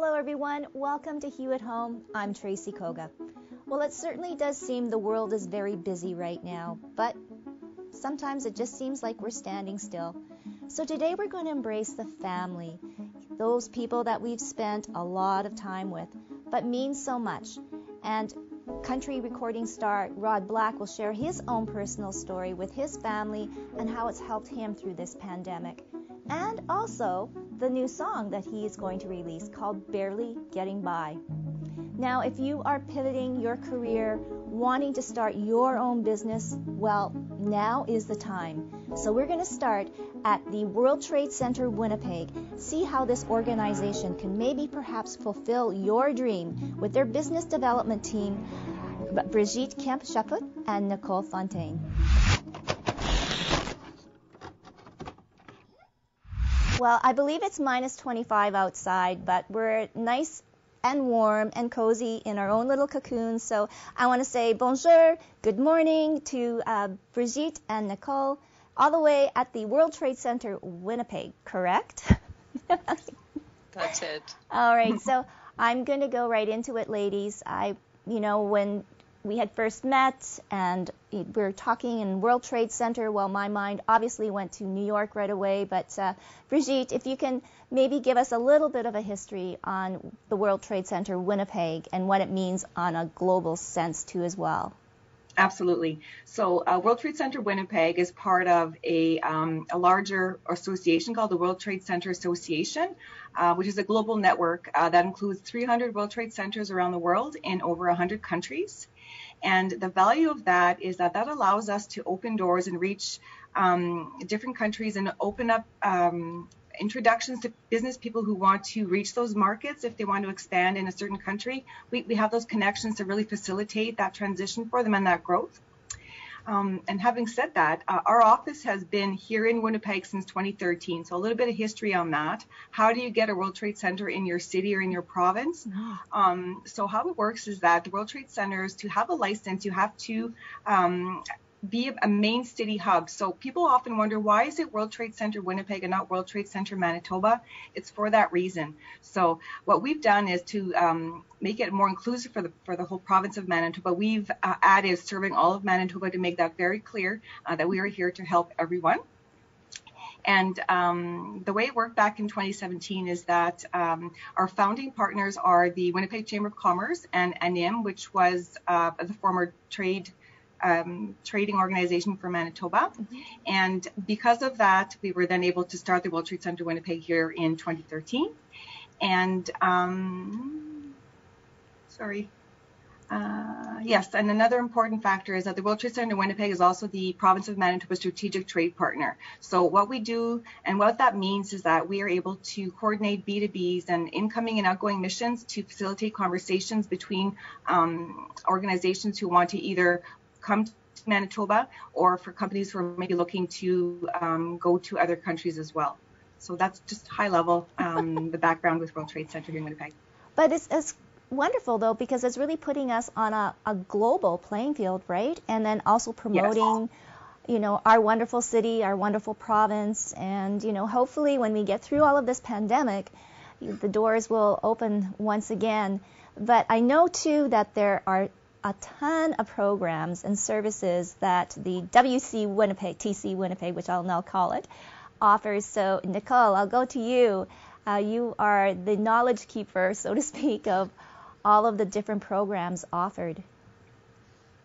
Hello, everyone. Welcome to Hue at Home. I'm Tracy Koga. Well, it certainly does seem the world is very busy right now, but sometimes it just seems like we're standing still. So today we're going to embrace the family, those people that we've spent a lot of time with, but mean so much. And country recording star Rod Black will share his own personal story with his family and how it's helped him through this pandemic. And also the new song that he is going to release called Barely Getting By. Now, if you are pivoting your career, wanting to start your own business, well, now is the time. So, we're going to start at the World Trade Center Winnipeg. See how this organization can maybe perhaps fulfill your dream with their business development team, Brigitte Kemp Chaput and Nicole Fontaine. Well, I believe it's minus 25 outside, but we're nice and warm and cozy in our own little cocoons. So I want to say bonjour, good morning to uh, Brigitte and Nicole, all the way at the World Trade Center, Winnipeg, correct? That's it. all right, so I'm going to go right into it, ladies. I, you know, when we had first met and we were talking in World Trade Center. Well, my mind obviously went to New York right away. But uh, Brigitte, if you can maybe give us a little bit of a history on the World Trade Center Winnipeg and what it means on a global sense too as well. Absolutely. So, uh, World Trade Center Winnipeg is part of a, um, a larger association called the World Trade Center Association, uh, which is a global network uh, that includes 300 World Trade Centers around the world in over 100 countries. And the value of that is that that allows us to open doors and reach um, different countries and open up um, introductions to business people who want to reach those markets if they want to expand in a certain country. We, we have those connections to really facilitate that transition for them and that growth. Um, and having said that, uh, our office has been here in Winnipeg since 2013. So a little bit of history on that. How do you get a World Trade Center in your city or in your province? Um, so how it works is that the World Trade Centers, to have a license, you have to um, be a main city hub. So people often wonder why is it World Trade Center Winnipeg and not World Trade Center Manitoba? It's for that reason. So what we've done is to um, make it more inclusive for the for the whole province of Manitoba. We've uh, added serving all of Manitoba to make that very clear uh, that we are here to help everyone. And um, the way it worked back in 2017 is that um, our founding partners are the Winnipeg Chamber of Commerce and ANIM, which was uh, the former trade um, trading organization for Manitoba. Mm-hmm. And because of that, we were then able to start the World Trade Center Winnipeg here in 2013. And um, sorry. Uh, yes, and another important factor is that the World Trade Center Winnipeg is also the province of Manitoba strategic trade partner. So what we do and what that means is that we are able to coordinate B2Bs and incoming and outgoing missions to facilitate conversations between um, organizations who want to either come to Manitoba or for companies who are maybe looking to um, go to other countries as well. So that's just high level, um, the background with World Trade Center here in Winnipeg. But it's, it's wonderful though because it's really putting us on a, a global playing field, right? And then also promoting. Yes. You know, our wonderful city, our wonderful province, and, you know, hopefully when we get through all of this pandemic, the doors will open once again. But I know too that there are a ton of programs and services that the WC Winnipeg, TC Winnipeg, which I'll now call it, offers. So, Nicole, I'll go to you. Uh, you are the knowledge keeper, so to speak, of all of the different programs offered.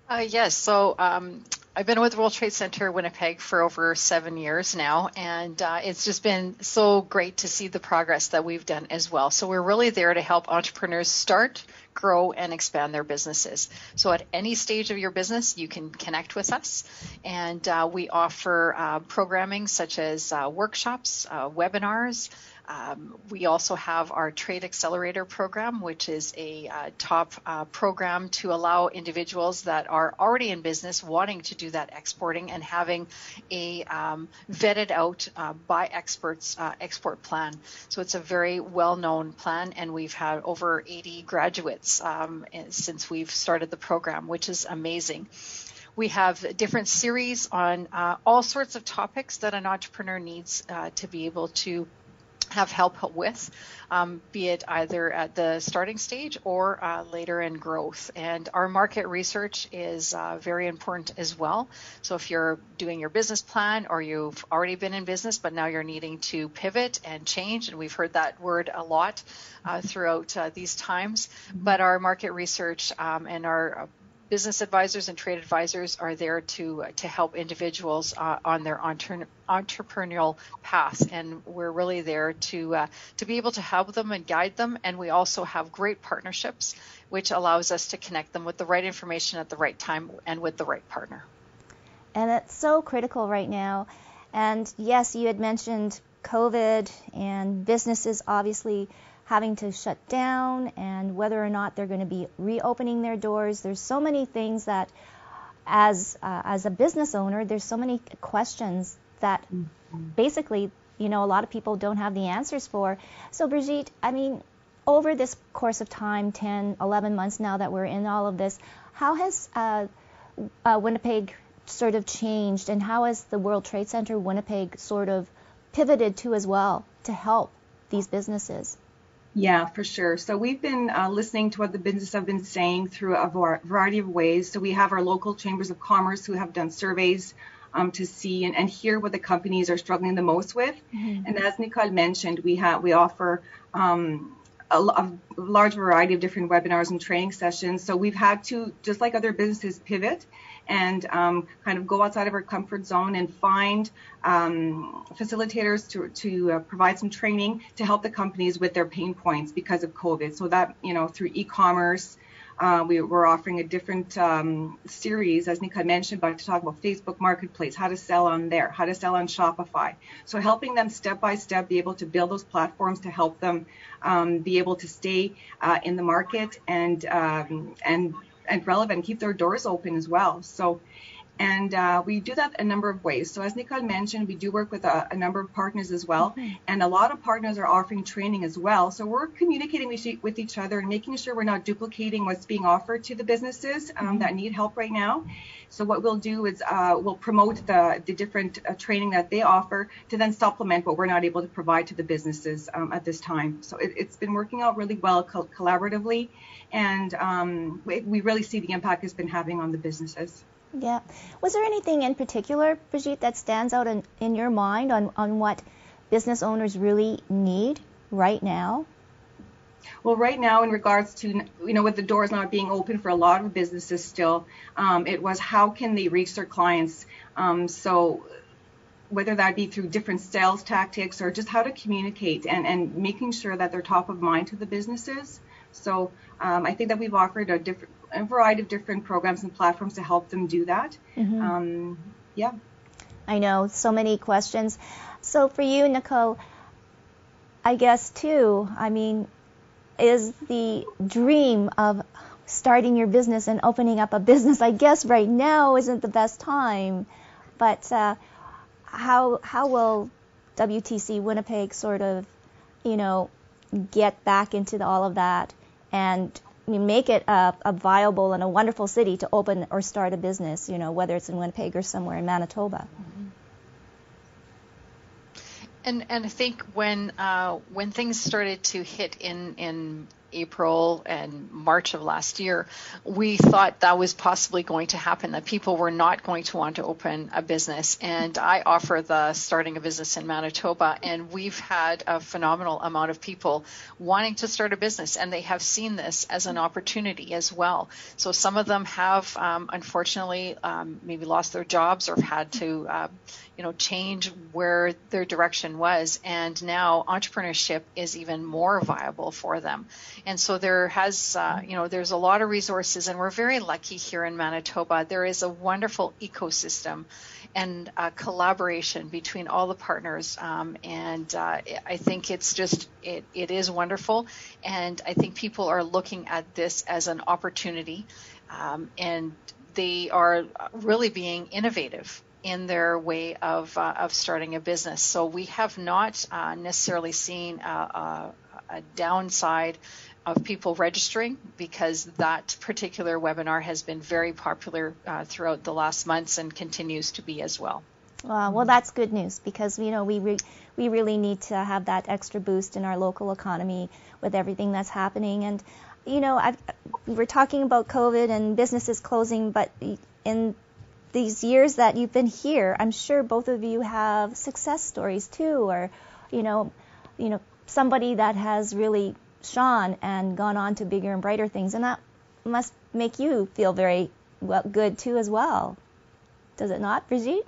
Uh, yes, so um, I've been with World Trade Center Winnipeg for over seven years now, and uh, it's just been so great to see the progress that we've done as well. So we're really there to help entrepreneurs start, grow, and expand their businesses. So at any stage of your business, you can connect with us, and uh, we offer uh, programming such as uh, workshops, uh, webinars. Um, we also have our Trade Accelerator program, which is a uh, top uh, program to allow individuals that are already in business wanting to do that exporting and having a um, vetted out uh, by experts uh, export plan. So it's a very well known plan, and we've had over 80 graduates um, since we've started the program, which is amazing. We have different series on uh, all sorts of topics that an entrepreneur needs uh, to be able to have help with, um, be it either at the starting stage or uh, later in growth. And our market research is uh, very important as well. So if you're doing your business plan or you've already been in business, but now you're needing to pivot and change, and we've heard that word a lot uh, throughout uh, these times, but our market research um, and our business advisors and trade advisors are there to to help individuals uh, on their entre- entrepreneurial path, and we're really there to uh, to be able to help them and guide them. And we also have great partnerships, which allows us to connect them with the right information at the right time and with the right partner. And it's so critical right now. And yes, you had mentioned COVID and businesses obviously having to shut down and whether or not they're going to be reopening their doors. There's so many things that, as uh, as a business owner, there's so many questions that basically, you know, a lot of people don't have the answers for. So, Brigitte, I mean, over this course of time, 10, 11 months now that we're in all of this, how has uh, uh, Winnipeg sort of changed, and how has the World Trade Center Winnipeg sort of pivoted to as well to help these businesses? Yeah, for sure. So we've been uh, listening to what the businesses have been saying through a variety of ways. So we have our local chambers of commerce who have done surveys um, to see and, and, hear what the companies are struggling the most with. Mm-hmm. And as Nicole mentioned, we have we offer um, a, a, large variety of different webinars and training sessions. So we've had to, just like other businesses, pivot and um, kind of go outside of our comfort zone and find um, facilitators to, to uh, provide some training to help the companies with their pain points because of COVID. So that, you know, through e-commerce, uh, we, are offering a different um, series, as Nika mentioned, but to talk about Facebook Marketplace, how to sell on there, how to sell on Shopify. So helping them step by step be able to build those platforms to help them um, be able to stay uh, in the market and um, and and relevant, keep their doors open as well. So, and uh, we do that a number of ways. So, as Nicole mentioned, we do work with a, a number of partners as well, mm-hmm. and a lot of partners are offering training as well. So, we're communicating with, with each other and making sure we're not duplicating what's being offered to the businesses um, mm-hmm. that need help right now. So, what we'll do is uh, we'll promote the, the different uh, training that they offer to then supplement what we're not able to provide to the businesses um, at this time. So, it, has been working out really well co- collaboratively and um, we, we really see the impact it's been having on the businesses. Yeah. Was there anything in particular, Brigitte, that stands out in, in your mind on, on what business owners really need right now? Well, right now, in regards to you know, with the doors not being open for a lot of businesses still, um, it was how can they reach their clients? Um, so whether that be through different sales tactics or just how to communicate and, and making sure that they're top of mind to the businesses. So um, I think that we've offered a different a variety of different programs and platforms to help them do that. Mm-hmm. Um, yeah. I know so many questions. So for you, Nicole, I guess too. I mean, is the dream of starting your business and opening up a business? I guess right now isn't the best time, but uh, how how will WTC Winnipeg sort of, you know, get back into the, all of that and make it a, a, viable and a wonderful city to open or start a business, you know, whether it's in Winnipeg or somewhere in Manitoba. And and I think when uh, when things started to hit in in April and March of last year, we thought that was possibly going to happen, that people were not going to want to open a business. And I offer the starting a business in Manitoba, and we've had a phenomenal amount of people wanting to start a business, and they have seen this as an opportunity as well. So some of them have, um, unfortunately, um, maybe lost their jobs or had to. Uh, you know, change where their direction was. And now entrepreneurship is even more viable for them. And so there has, uh, you know, there's a lot of resources, and we're very lucky here in Manitoba. There is a wonderful ecosystem and uh, collaboration between all the partners. Um, and uh, I think it's just, it, it is wonderful. And I think people are looking at this as an opportunity. Um, and they are really being innovative in their way of, uh, of starting a business. So we have not uh, necessarily seen a, a, a, downside of people registering because that particular webinar has been very popular uh, throughout the last months and continues to be as well. Uh, well, that's good news because you know we re- we really need to have that extra boost in our local economy with everything that's happening. And you know, I've, we were talking about COVID and businesses closing, but in these years that you've been here, I'm sure both of you have success stories too, or you know, you know, somebody that has really shone and gone on to bigger and brighter things, and that must make you feel very well, good too as well. Does it not, Brigitte?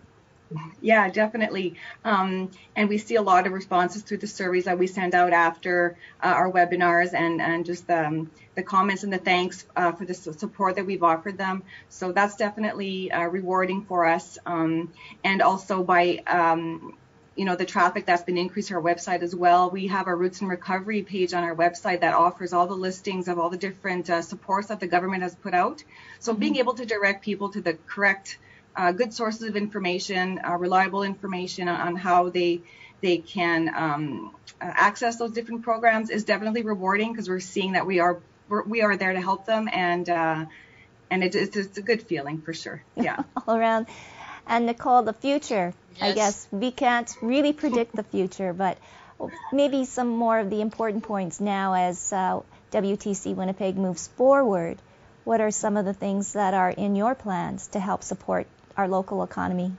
Yeah, definitely. Um, and we see a lot of responses through the surveys that we send out after uh, our webinars and, and just um, the comments and the thanks uh, for the support that we've offered them. So that's definitely uh, rewarding for us. Um, and also by, um, you know, the traffic that's been increased to our website as well. We have our Roots and Recovery page on our website that offers all the listings of all the different uh, supports that the government has put out. So mm-hmm. being able to direct people to the correct uh, good sources of information, uh, reliable information on, on, how they they can um, uh, access those different programs is definitely rewarding because we're seeing that we are we are there to help them and uh, and it, it's, it's a good feeling for sure. Yeah, all around. And Nicole, the future. Yes. I guess we can't really predict the future, but maybe some more of the important points now as uh, WTC Winnipeg moves forward. What are some of the things that are in your plans to help support our local economy?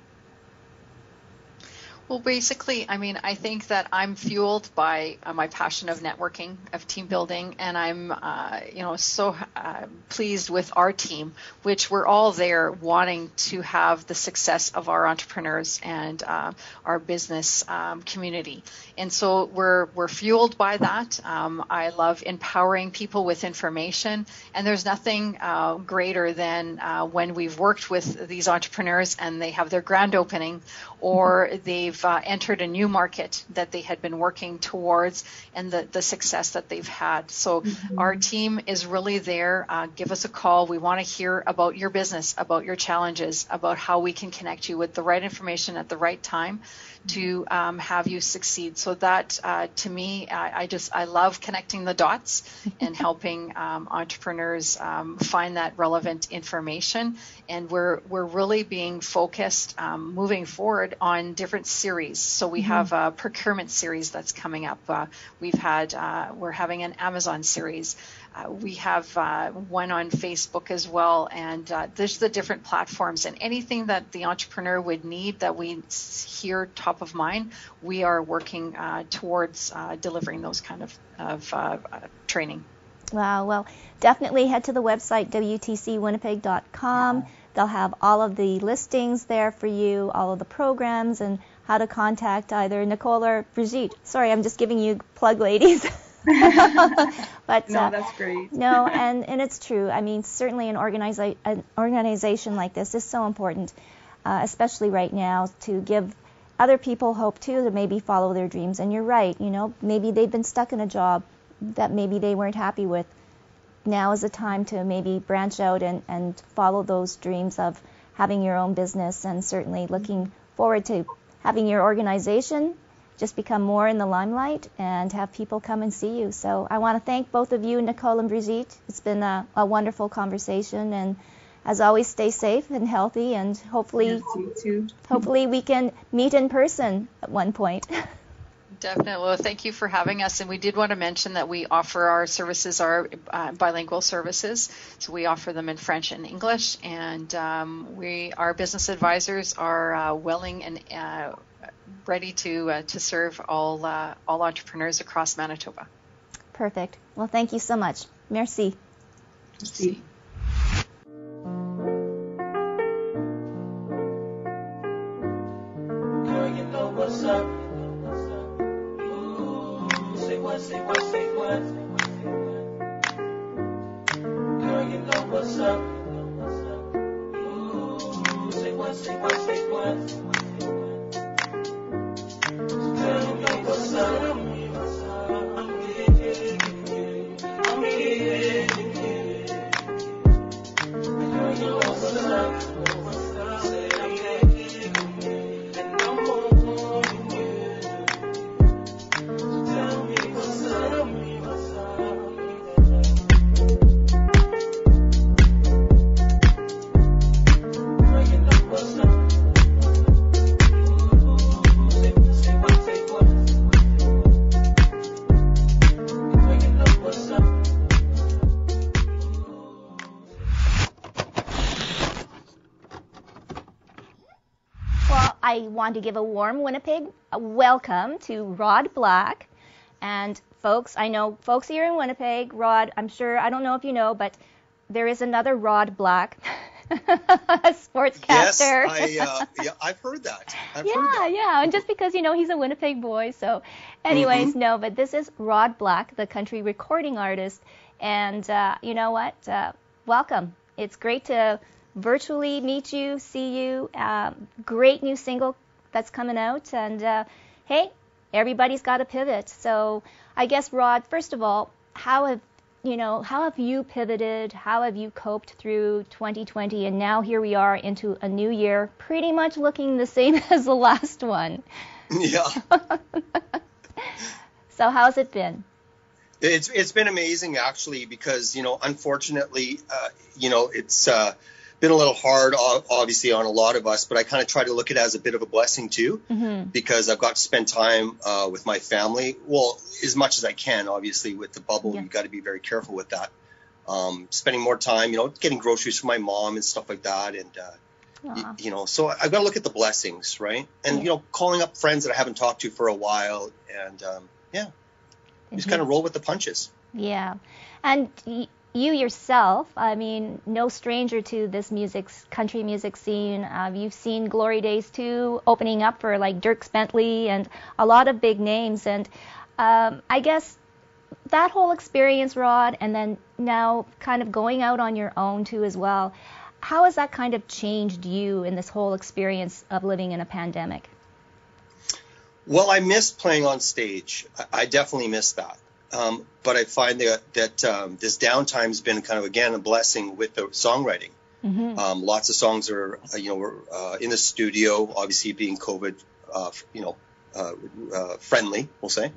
Well, basically, I mean, I think that I'm fueled by uh, my passion of networking, of team building, and I'm, uh, you know, so uh, pleased with our team, which we're all there wanting to have the success of our entrepreneurs and uh, our business um, community. And so we're we're fueled by that. Um, I love empowering people with information, and there's nothing uh, greater than uh, when we've worked with these entrepreneurs and they have their grand opening, or they've they've uh, entered a new market that they had been working towards and the, the success that they've had. So mm-hmm. our team is really there. Uh, give us a call. We want to hear about your business, about your challenges, about how we can connect you with the right information at the right time to um, have you succeed. So that, uh, to me, I, I, just I love connecting the dots and helping um, entrepreneurs um, find that relevant information. And we're we're really being focused um, moving forward on different series. So we mm-hmm. have a procurement series that's coming up. Uh, we've had uh, we're having an Amazon series. Uh, we have uh, one on Facebook as well, and uh, there's the different platforms and anything that the entrepreneur would need that we hear top of mind. We are working uh, towards uh, delivering those kind of, of uh, training. Wow. Well, definitely head to the website wtcwinnipeg.com. They'll have all of the listings there for you, all of the programs, and how to contact either Nicole or Brigitte. Sorry, I'm just giving you plug ladies. but no, uh, that's great. no, and and it's true. I mean, certainly an, organiza- an organization like this is so important, uh, especially right now, to give other people hope too to maybe follow their dreams. And you're right. You know, maybe they've been stuck in a job that maybe they weren't happy with. Now is the time to maybe branch out and, and follow those dreams of having your own business and certainly looking forward to having your organization just become more in the limelight and have people come and see you. So I want to thank both of you, Nicole and Brigitte. It's been a, a wonderful conversation, and as always, stay safe and healthy, and hopefully, yes, hopefully we can meet in person at one point. Definitely. Well, thank you for having us. And we did want to mention that we offer our services, our uh, bilingual services. So we offer them in French and English. And um, we, our business advisors are uh, willing and uh, ready to uh, to serve all uh, all entrepreneurs across Manitoba. Perfect. Well, thank you so much. Merci. Merci. Want to give a warm Winnipeg welcome to Rod Black. And folks, I know folks here in Winnipeg, Rod, I'm sure, I don't know if you know, but there is another Rod Black, a sportscaster. Yes, I, uh, yeah, I've heard that. I've heard yeah, that. yeah. And just because, you know, he's a Winnipeg boy. So, anyways, Mm-hmm. no, but this is Rod Black, the country recording artist. And uh, you know what? Uh, welcome. It's great to virtually meet you, see you. Um, great new single that's coming out. And uh, hey, everybody's got to pivot. So, I guess, Rod, first of all, how have you know, how have you pivoted? How have you coped through 2020? And now here we are into a new year, pretty much looking the same as the last one. Yeah, So how's it been? it's it's been amazing actually because you know unfortunately uh, you know it's uh, been a little hard obviously on a lot of us, but I kind of try to look at it as a bit of a blessing too Mm-hmm. because I've got to spend time uh, with my family. Well, as much as I can, obviously with the bubble, Yeah. you got to be very careful with that. Um, spending more time, you know, getting groceries for my mom and stuff like that, and uh, y- you know so i've got to look at the blessings right and Yeah. you know calling up friends that i haven't talked to for a while and um, yeah just kind of roll with the punches Yeah. And you yourself, I mean, no stranger to this music, country music scene. Uh, you've seen Glory Days too, opening up for like Dierks Bentley and a lot of big names. And um, I guess that whole experience, Rod, and then now kind of going out on your own too as well. How has that kind of changed you in this whole experience of living in a pandemic? well i miss playing on stage i, I definitely miss that um, but i find that, that um, this downtime has been kind of again a blessing with the songwriting Mm-hmm. um, lots of songs are uh, you know we're uh, in the studio obviously being covid uh, you know uh, uh, friendly we'll say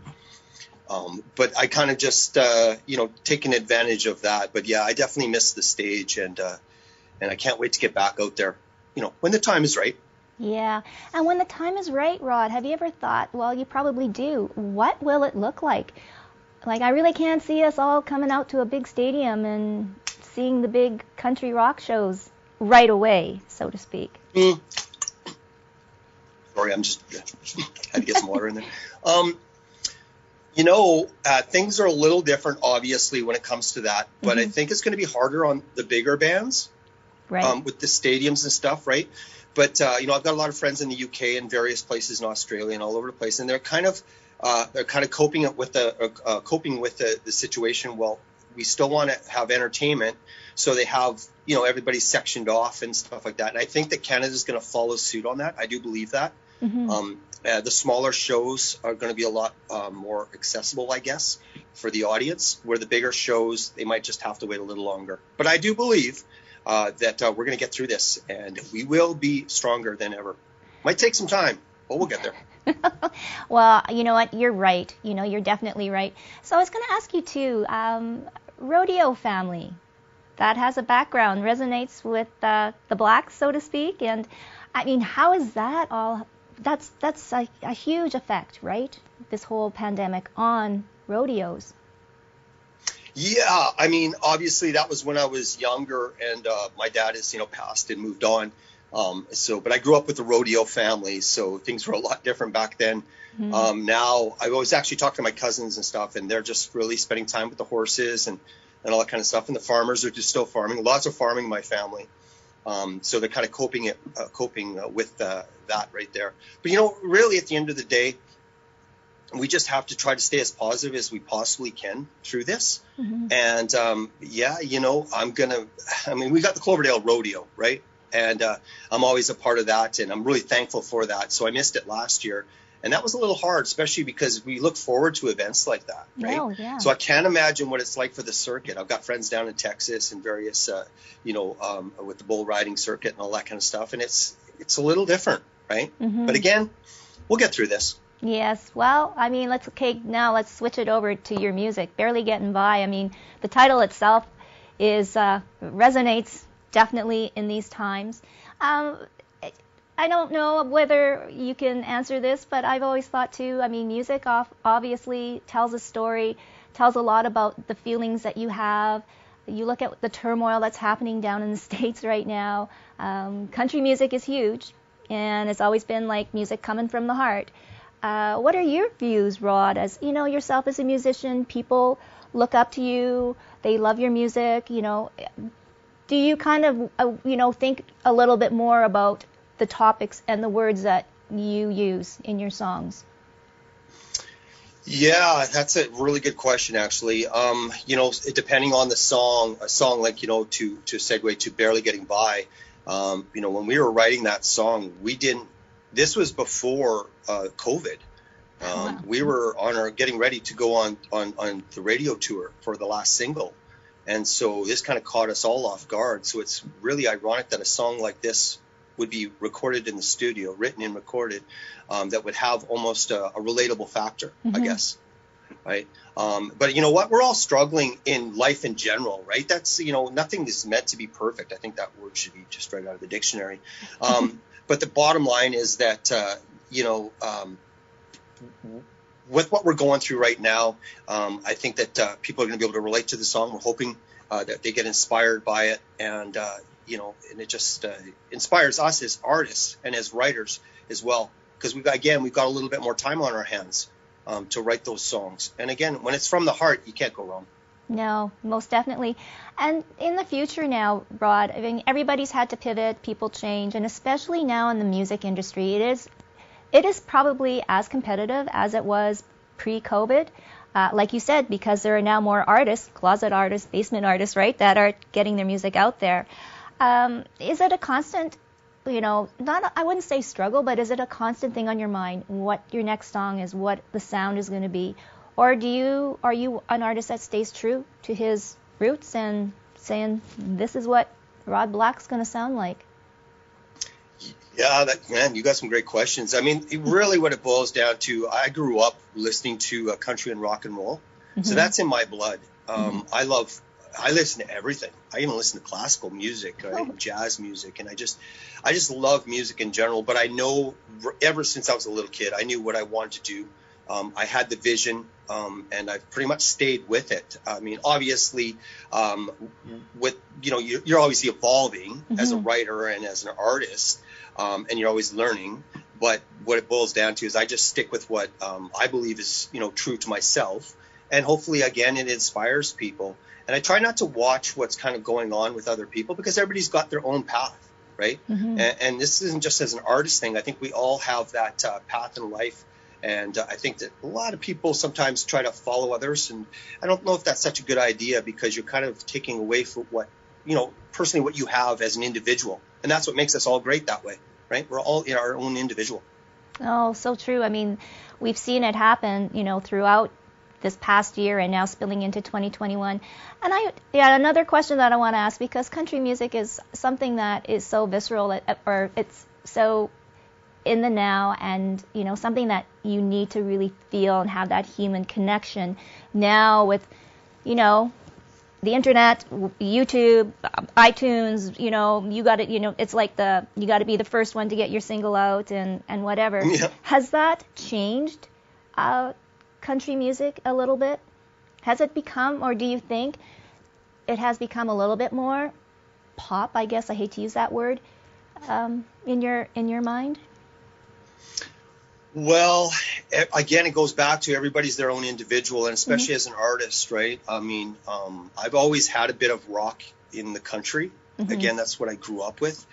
um, but I kind of just uh, you know taking advantage of that. But yeah, I definitely miss the stage, and uh, and I can't wait to get back out there. You know, when the time is right. Yeah. And when the time is right, Rod, have you ever thought, well, you probably do, what will it look like? Like, I really can't see us all coming out to a big stadium and seeing the big country rock shows right away, so to speak. Mm. Sorry, I'm just had to get some water in there. Um, you know, uh, things are a little different, obviously, when it comes to that. But I think it's going to be harder on the bigger bands. Right. um, with the stadiums and stuff, right? But uh, you know, I've got a lot of friends in the UK and various places in Australia and all over the place, and they're kind of uh, they're kind of coping it with the uh, uh, coping with the, the situation. Well, we still want to have entertainment, so they have you know everybody sectioned off and stuff like that. And I think that Canada is going to follow suit on that. I do believe that. Mhm. Um, uh, the smaller shows are going to be a lot um, more accessible, I guess, for the audience. Where the bigger shows, they might just have to wait a little longer. But I do believe uh, that uh, we're going to get through this, and we will be stronger than ever. Might take some time, but we'll get there. Well, you know what? You're right. You know, you're definitely right. So I was going to ask you too. Um, rodeo family, that has a background, resonates with uh, the blacks, so to speak. And I mean, how is that all? That's that's a, a huge effect, right? this whole pandemic on rodeos? Yeah, I mean, obviously that was when I was younger, and uh, my dad has, you know, passed and moved on. Um, so, but I grew up with a rodeo family, so things were a lot different back then. Mm-hmm. Um, now, I was actually talking to my cousins and stuff, and they're just really spending time with the horses and, and all that kind of stuff. And the farmers are just still farming. Lots of farming in my family. Um, so they're kind of coping it, uh, coping uh, with uh, that right there. But you know, really, at the end of the day, we just have to try to stay as positive as we possibly can through this. Mm-hmm. And um, yeah, you know, I'm gonna. I mean, we got the Cloverdale Rodeo, right? And uh, I'm always a part of that, and I'm really thankful for that. So I missed it last year, and that was a little hard, especially because we look forward to events like that, right? Oh, yeah. So I can't imagine what it's like for the circuit. I've got friends down in Texas and various, uh, you know, um, with the bull riding circuit and all that kind of stuff, and it's it's a little different, right? Mm-hmm. But again, we'll get through this. Yes. Well, I mean, let's okay now. Let's switch it over to your music. Barely getting by. I mean, the title itself is uh, resonates definitely in these times. Um, I don't know whether you can answer this, but I've always thought too. I mean, music obviously tells a story, tells a lot about the feelings that you have. You look at the turmoil that's happening down in the states right now. Um, country music is huge, and it's always been like music coming from the heart. Uh, what are your views, Rod? As you know yourself as a musician, people look up to you. They love your music. You know, do you kind of uh, you know think a little bit more about the topics and the words that you use in your songs? Yeah, that's a really good question, actually. Um, you know, depending on the song, a song like you know, to to segue to barely getting by. Um, you know, when we were writing that song, we didn't this was before uh, COVID. Um, wow. We were on our getting ready to go on, on on the radio tour for the last single, and so this kind of caught us all off guard. So it's really ironic that a song like this would be recorded in the studio, written and recorded, um, that would have almost a, a relatable factor, mm-hmm. I guess. Right. Um, but you know what? We're all struggling in life in general, right? That's, you know, nothing is meant to be perfect. I think that word should be just right out of the dictionary. Um, but the bottom line is that uh, you know um, with what we're going through right now, um, I think that uh, people are going to be able to relate to the song. We're hoping uh, that they get inspired by it, and uh, you know, and it just uh, inspires us as artists and as writers as well. Because we again, we've got a little bit more time on our hands um, to write those songs. And again, when it's from the heart, you can't go wrong. No, most definitely. And in the future now, Rod, I mean, everybody's had to pivot, people change, and especially now in the music industry, it is, it is probably as competitive as it was pre-COVID. Uh, like you said, because there are now more artists, closet artists, basement artists, right, that are getting their music out there. Um, is it a constant, you know, not I wouldn't say struggle, but is it a constant thing on your mind? What your next song is, what the sound is going to be, or do you are you an artist that stays true to his roots and saying this is what Rod Black's going to sound like? Yeah, that, man, you got some great questions. I mean, really, what it boils down to, I grew up listening to uh, country and rock and roll, mm-hmm. so that's in my blood. Um, mm-hmm. I love, I listen to everything. I even listen to classical music, uh, oh. jazz music, and I just, I just love music in general. But I know, ever since I was a little kid, I knew what I wanted to do. Um, I had the vision, um, and I've pretty much stayed with it. I mean, obviously, um, with you know, you're, you're obviously evolving mm-hmm. as a writer and as an artist, um, and you're always learning. But what it boils down to is I just stick with what um, I believe is you know true to myself, and hopefully, again, it inspires people. And I try not to watch what's kind of going on with other people because everybody's got their own path right? Mm-hmm. And, and, this isn't just as an artist thing. I think we all have that uh, path in life and uh, I think that a lot of people sometimes try to follow others, and I don't know if that's such a good idea because you're kind of taking away from what you know personally what you have as an individual, and that's what makes us all great that way, right? We're all in our own individual. Oh, so true. I mean, we've seen it happen, you know, throughout this past year and now spilling into 2021. And I, yeah, another question that I want to ask because country music is something that is so visceral, or it's so in the now and you know something that you need to really feel and have that human connection now with you know the internet youtube itunes you know you got to you know it's like the you got to be the first one to get your single out and and whatever yeah. has that changed uh, country music a little bit? Has it become, or do you think it has become a little bit more pop? I guess I hate to use that word um, in your in your mind. Well, again, it goes back to everybody's their own individual, and especially as an artist, right? I mean, um, I've always had a bit of rock in the country. Again, that's what I grew up with.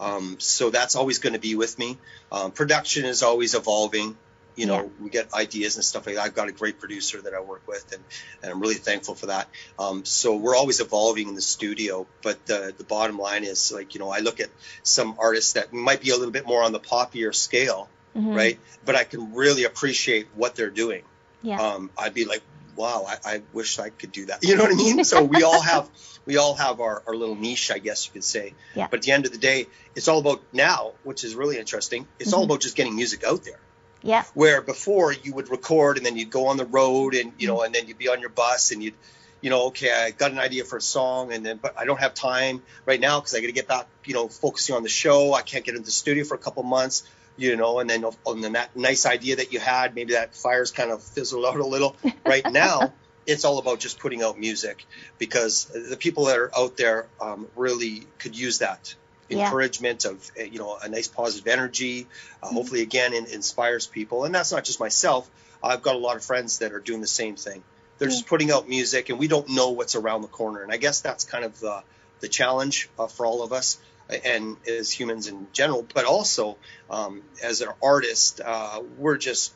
Um, so that's always going to be with me. Um, production is always evolving. You know, Yeah. we get ideas and stuff like that. I've got a great producer that I work with, and, and I'm really thankful for that. Um, so we're always evolving in the studio. But the, the bottom line is, like, you know, I look at some artists that might be a little bit more on the poppier scale, Mhm. right? But I can really appreciate what they're doing. Yeah. Um, I'd be like, wow, I, I wish I could do that. You know what I mean? So we all have we all have our, our little niche, I guess you could say. Yeah. But at the end of the day, it's all about now, which is really interesting. It's all Mhm. about just getting music out there. yeah. Where before you would record and then you'd go on the road and you know, and then you'd be on your bus and you'd, you know, okay, I got an idea for a song and then, but I don't have time right now because I got to get back, you know, focusing on the show. I can't get into the studio for a couple months, you know, and then, then that nice idea that you had, maybe that fire's kind of fizzled out a little. Right now, it's all about just putting out music because the people that are out there um, really could use that Yeah. encouragement of uh, you know a nice positive energy uh, hopefully again in, inspires people. And that's not just myself. I've got a lot of friends that are doing the same thing. They're just putting out music and we don't know what's around the corner. And i guess that's kind of the the challenge uh, for all of us and as humans in general but also um, as an artist uh, we're just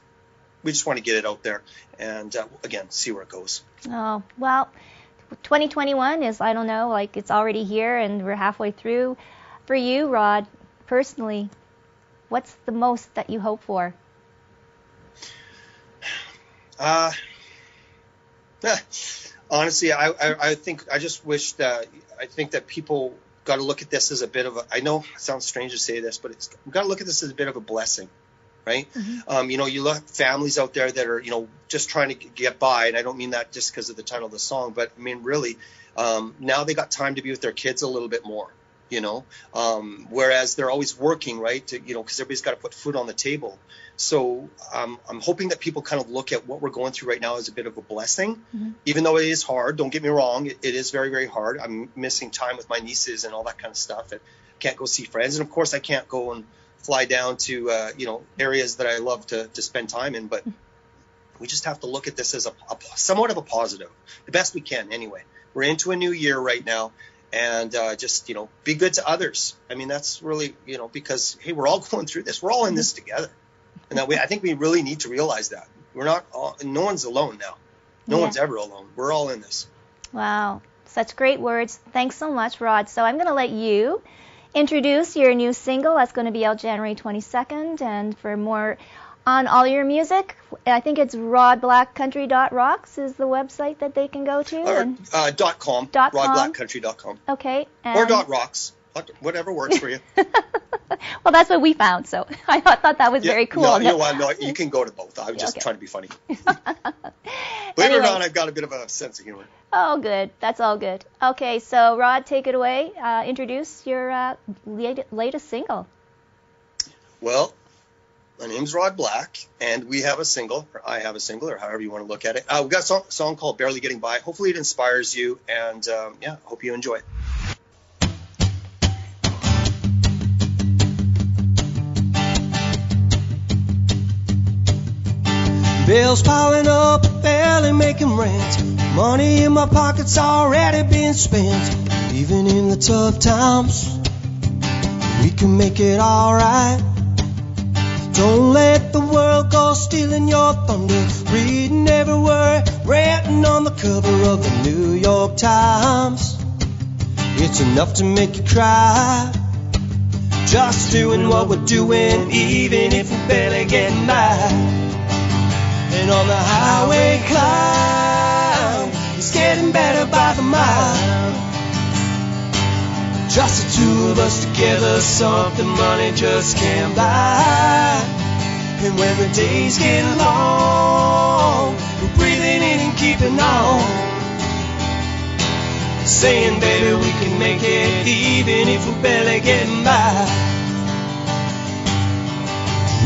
we just want to get it out there and uh, again see where it goes Oh, well, 2021 is, I don't know, like it's already here and we're halfway through. For you, Rod, personally, what's the most that you hope for? Uh, honestly, I, I, I think I just wish that I think that people got to look at this as a bit of a. I know it sounds strange to say this, but it's we've got to look at this as a bit of a blessing, right? Um, you know, you look families out there that are you know just trying to get by, and I don't mean that just because of the title of the song, but I mean really, um, now they got time to be with their kids a little bit more. You know, um, whereas they're always working, right? To, you know, because everybody's got to put food on the table. So um, I'm hoping that people kind of look at what we're going through right now as a bit of a blessing, even though it is hard. Don't get me wrong; it, it is very, very hard. I'm missing time with my nieces and all that kind of stuff, and can't go see friends, and of course I can't go and fly down to uh, you know areas that I love to to spend time in. But we just have to look at this as a, a somewhat of a positive, the best we can. Anyway, we're into a new year right now. And uh, just you know, be good to others. I mean, that's really you know because hey, we're all going through this. We're all in this together and that we, I think we really need to realize that we're not all, no one's alone now. No Yeah. one's ever alone. We're all in this. Wow, such great words. Thanks so much, Rod. So I'm going to let you introduce your new single that's going to be out January 22nd. And for more on all your music, I think it's rodblackcountry.rocks is the website that they can go to. Or uh, dot com, Dot com. rodblackcountry.com, okay. Or dot rocks, whatever works for you. well, that's what we found. So I thought, that was very cool. No, you know what? No, you can go to both. I was just Okay. trying to be funny. Believe it or not, I've got a bit of a sense of humor. Oh, good. That's all good. Okay, so Rod, take it away. Uh, introduce your uh, latest single. Well, my name's Rod Black, and we have a single, or I have a single, or however you want to look at it. Uh, we've got a song, song called Barely Getting By. Hopefully, it inspires you, and um, yeah, hope you enjoy. Bills piling up, barely making rent. Money in my pockets already been spent. Even in the tough times, we can make it alright. Don't let the world go stealing your thunder. Reading every word, ranting on the cover of the New York Times. It's enough to make you cry. Just doing what we're doing, even if we barely get by. And on the highway climb, it's getting better by the mile. Just the two of us together, something money just can't buy. And when the days get long, we're breathing in and keeping on. Saying, baby, we can make it even if we're barely getting by.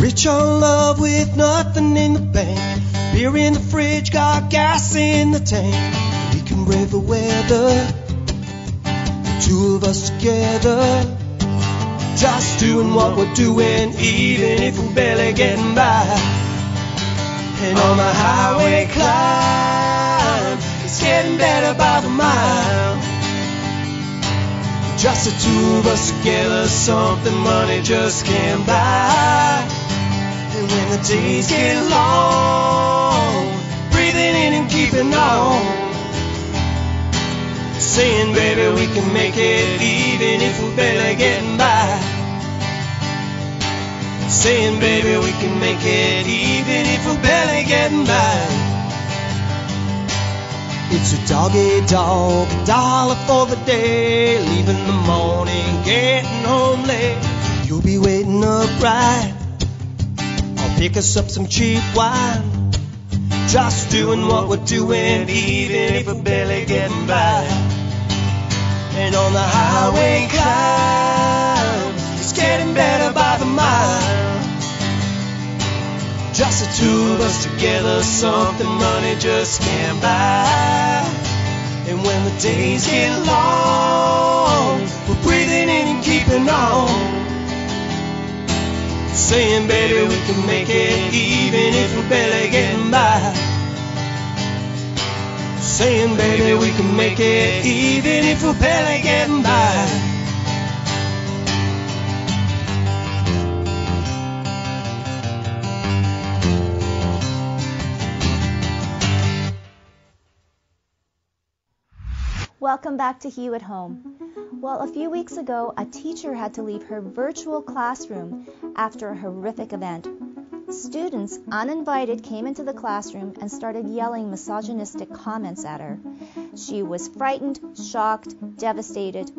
Rich on love with nothing in the bank. Beer in the fridge, got gas in the tank. We can brave the weather. Two of us together. Just doing what we're doing, even if we're barely getting by. And on the highway climb, it's getting better by the mile. Just the two of us together, something money just can't buy. And when the days get long, breathing in and keeping on. Saying, baby, we can make it even if we're barely getting by. Saying, baby, we can make it even if we're barely getting by. It's a doggy dog, a dollar for the day. Leaving the morning, getting home late. You'll be waiting up right. I'll pick us up some cheap wine. Just doing what we're doing, even if we're barely getting by. And on the highway climb, it's getting better by the mile. Just the two of us together, something money just can't buy. And when the days get long, we're breathing in and keeping on. Saying, baby, we can make it even if we're barely getting by. Saying, baby, we can make it even if we're barely getting by. Welcome back to Hue at Home. Well, a few weeks ago, a teacher had to leave her virtual classroom after a horrific event. Students, uninvited, came into the classroom and started yelling misogynistic comments at her. She was frightened, shocked, devastated.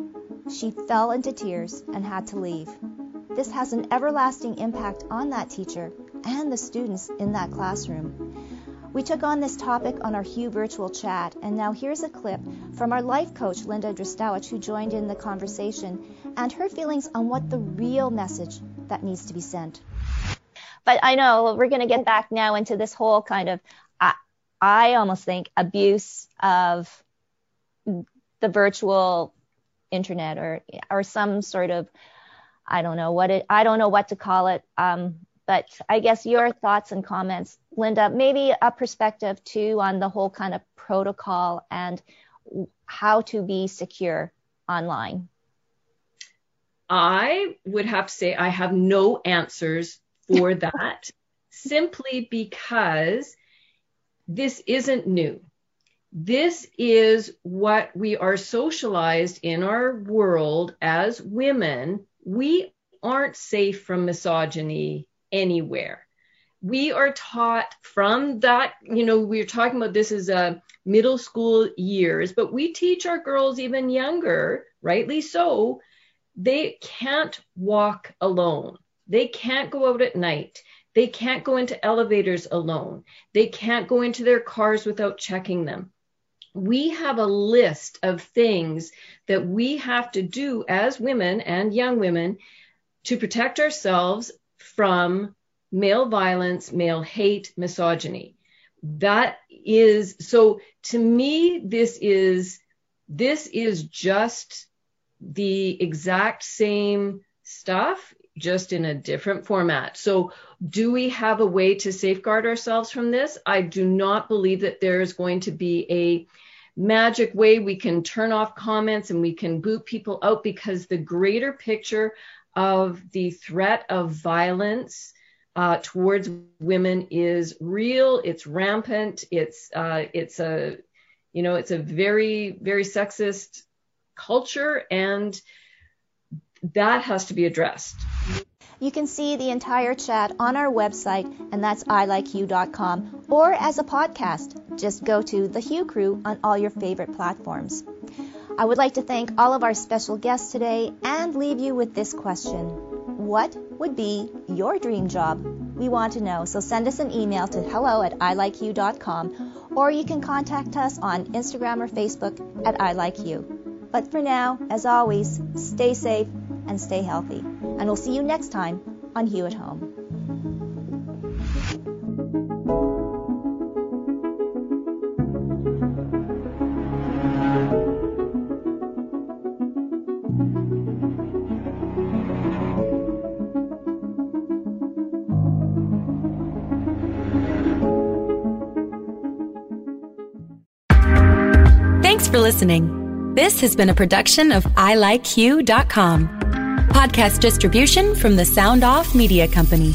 She fell into tears and had to leave. This has an everlasting impact on that teacher and the students in that classroom. We took on this topic on our Hue virtual chat, and now here's a clip from our life coach, Linda Drosdowech, who joined in the conversation, and her feelings on what the real message that needs to be sent. But I know we're going to get back now into this whole kind of, I, I almost think, abuse of the virtual internet or or some sort of, I don't know what it, I don't know what to call it. Um, but I guess your thoughts and comments, Linda, maybe a perspective too on the whole kind of protocol and how to be secure online. I would have to say I have no answers for that simply because this isn't new. This is what we are socialized in our world as women. We aren't safe from misogyny anywhere. We are taught from that, you know, we're talking about this as a middle school years, but we teach our girls even younger, rightly so, they can't walk alone. They can't go out at night. They can't go into elevators alone. They can't go into their cars without checking them. We have a list of things that we have to do as women and young women to protect ourselves from male violence, male hate, misogyny. That is so to me this is this is just the exact same stuff just in a different format. So do we have a way to safeguard ourselves from this? I do not believe that there is going to be a magic way we can turn off comments and we can boot people out because the greater picture of the threat of violence uh, towards women is real. It's rampant. It's uh, it's a you know it's a very very sexist culture, and that has to be addressed. You can see the entire chat on our website, and that's ilikehue.com, or as a podcast. Just go to The Hue Crew on all your favorite platforms. I would like to thank all of our special guests today and leave you with this question What would be your dream job? We want to know, so send us an email to hello at ilikehue.com or you can contact us on Instagram or Facebook at ilikehue. But for now, as always, stay safe and stay healthy and we'll see you next time on Hue at Home. Thanks for listening. This has been a production of ilikehue.com. Podcast distribution from the Sound Off Media Company.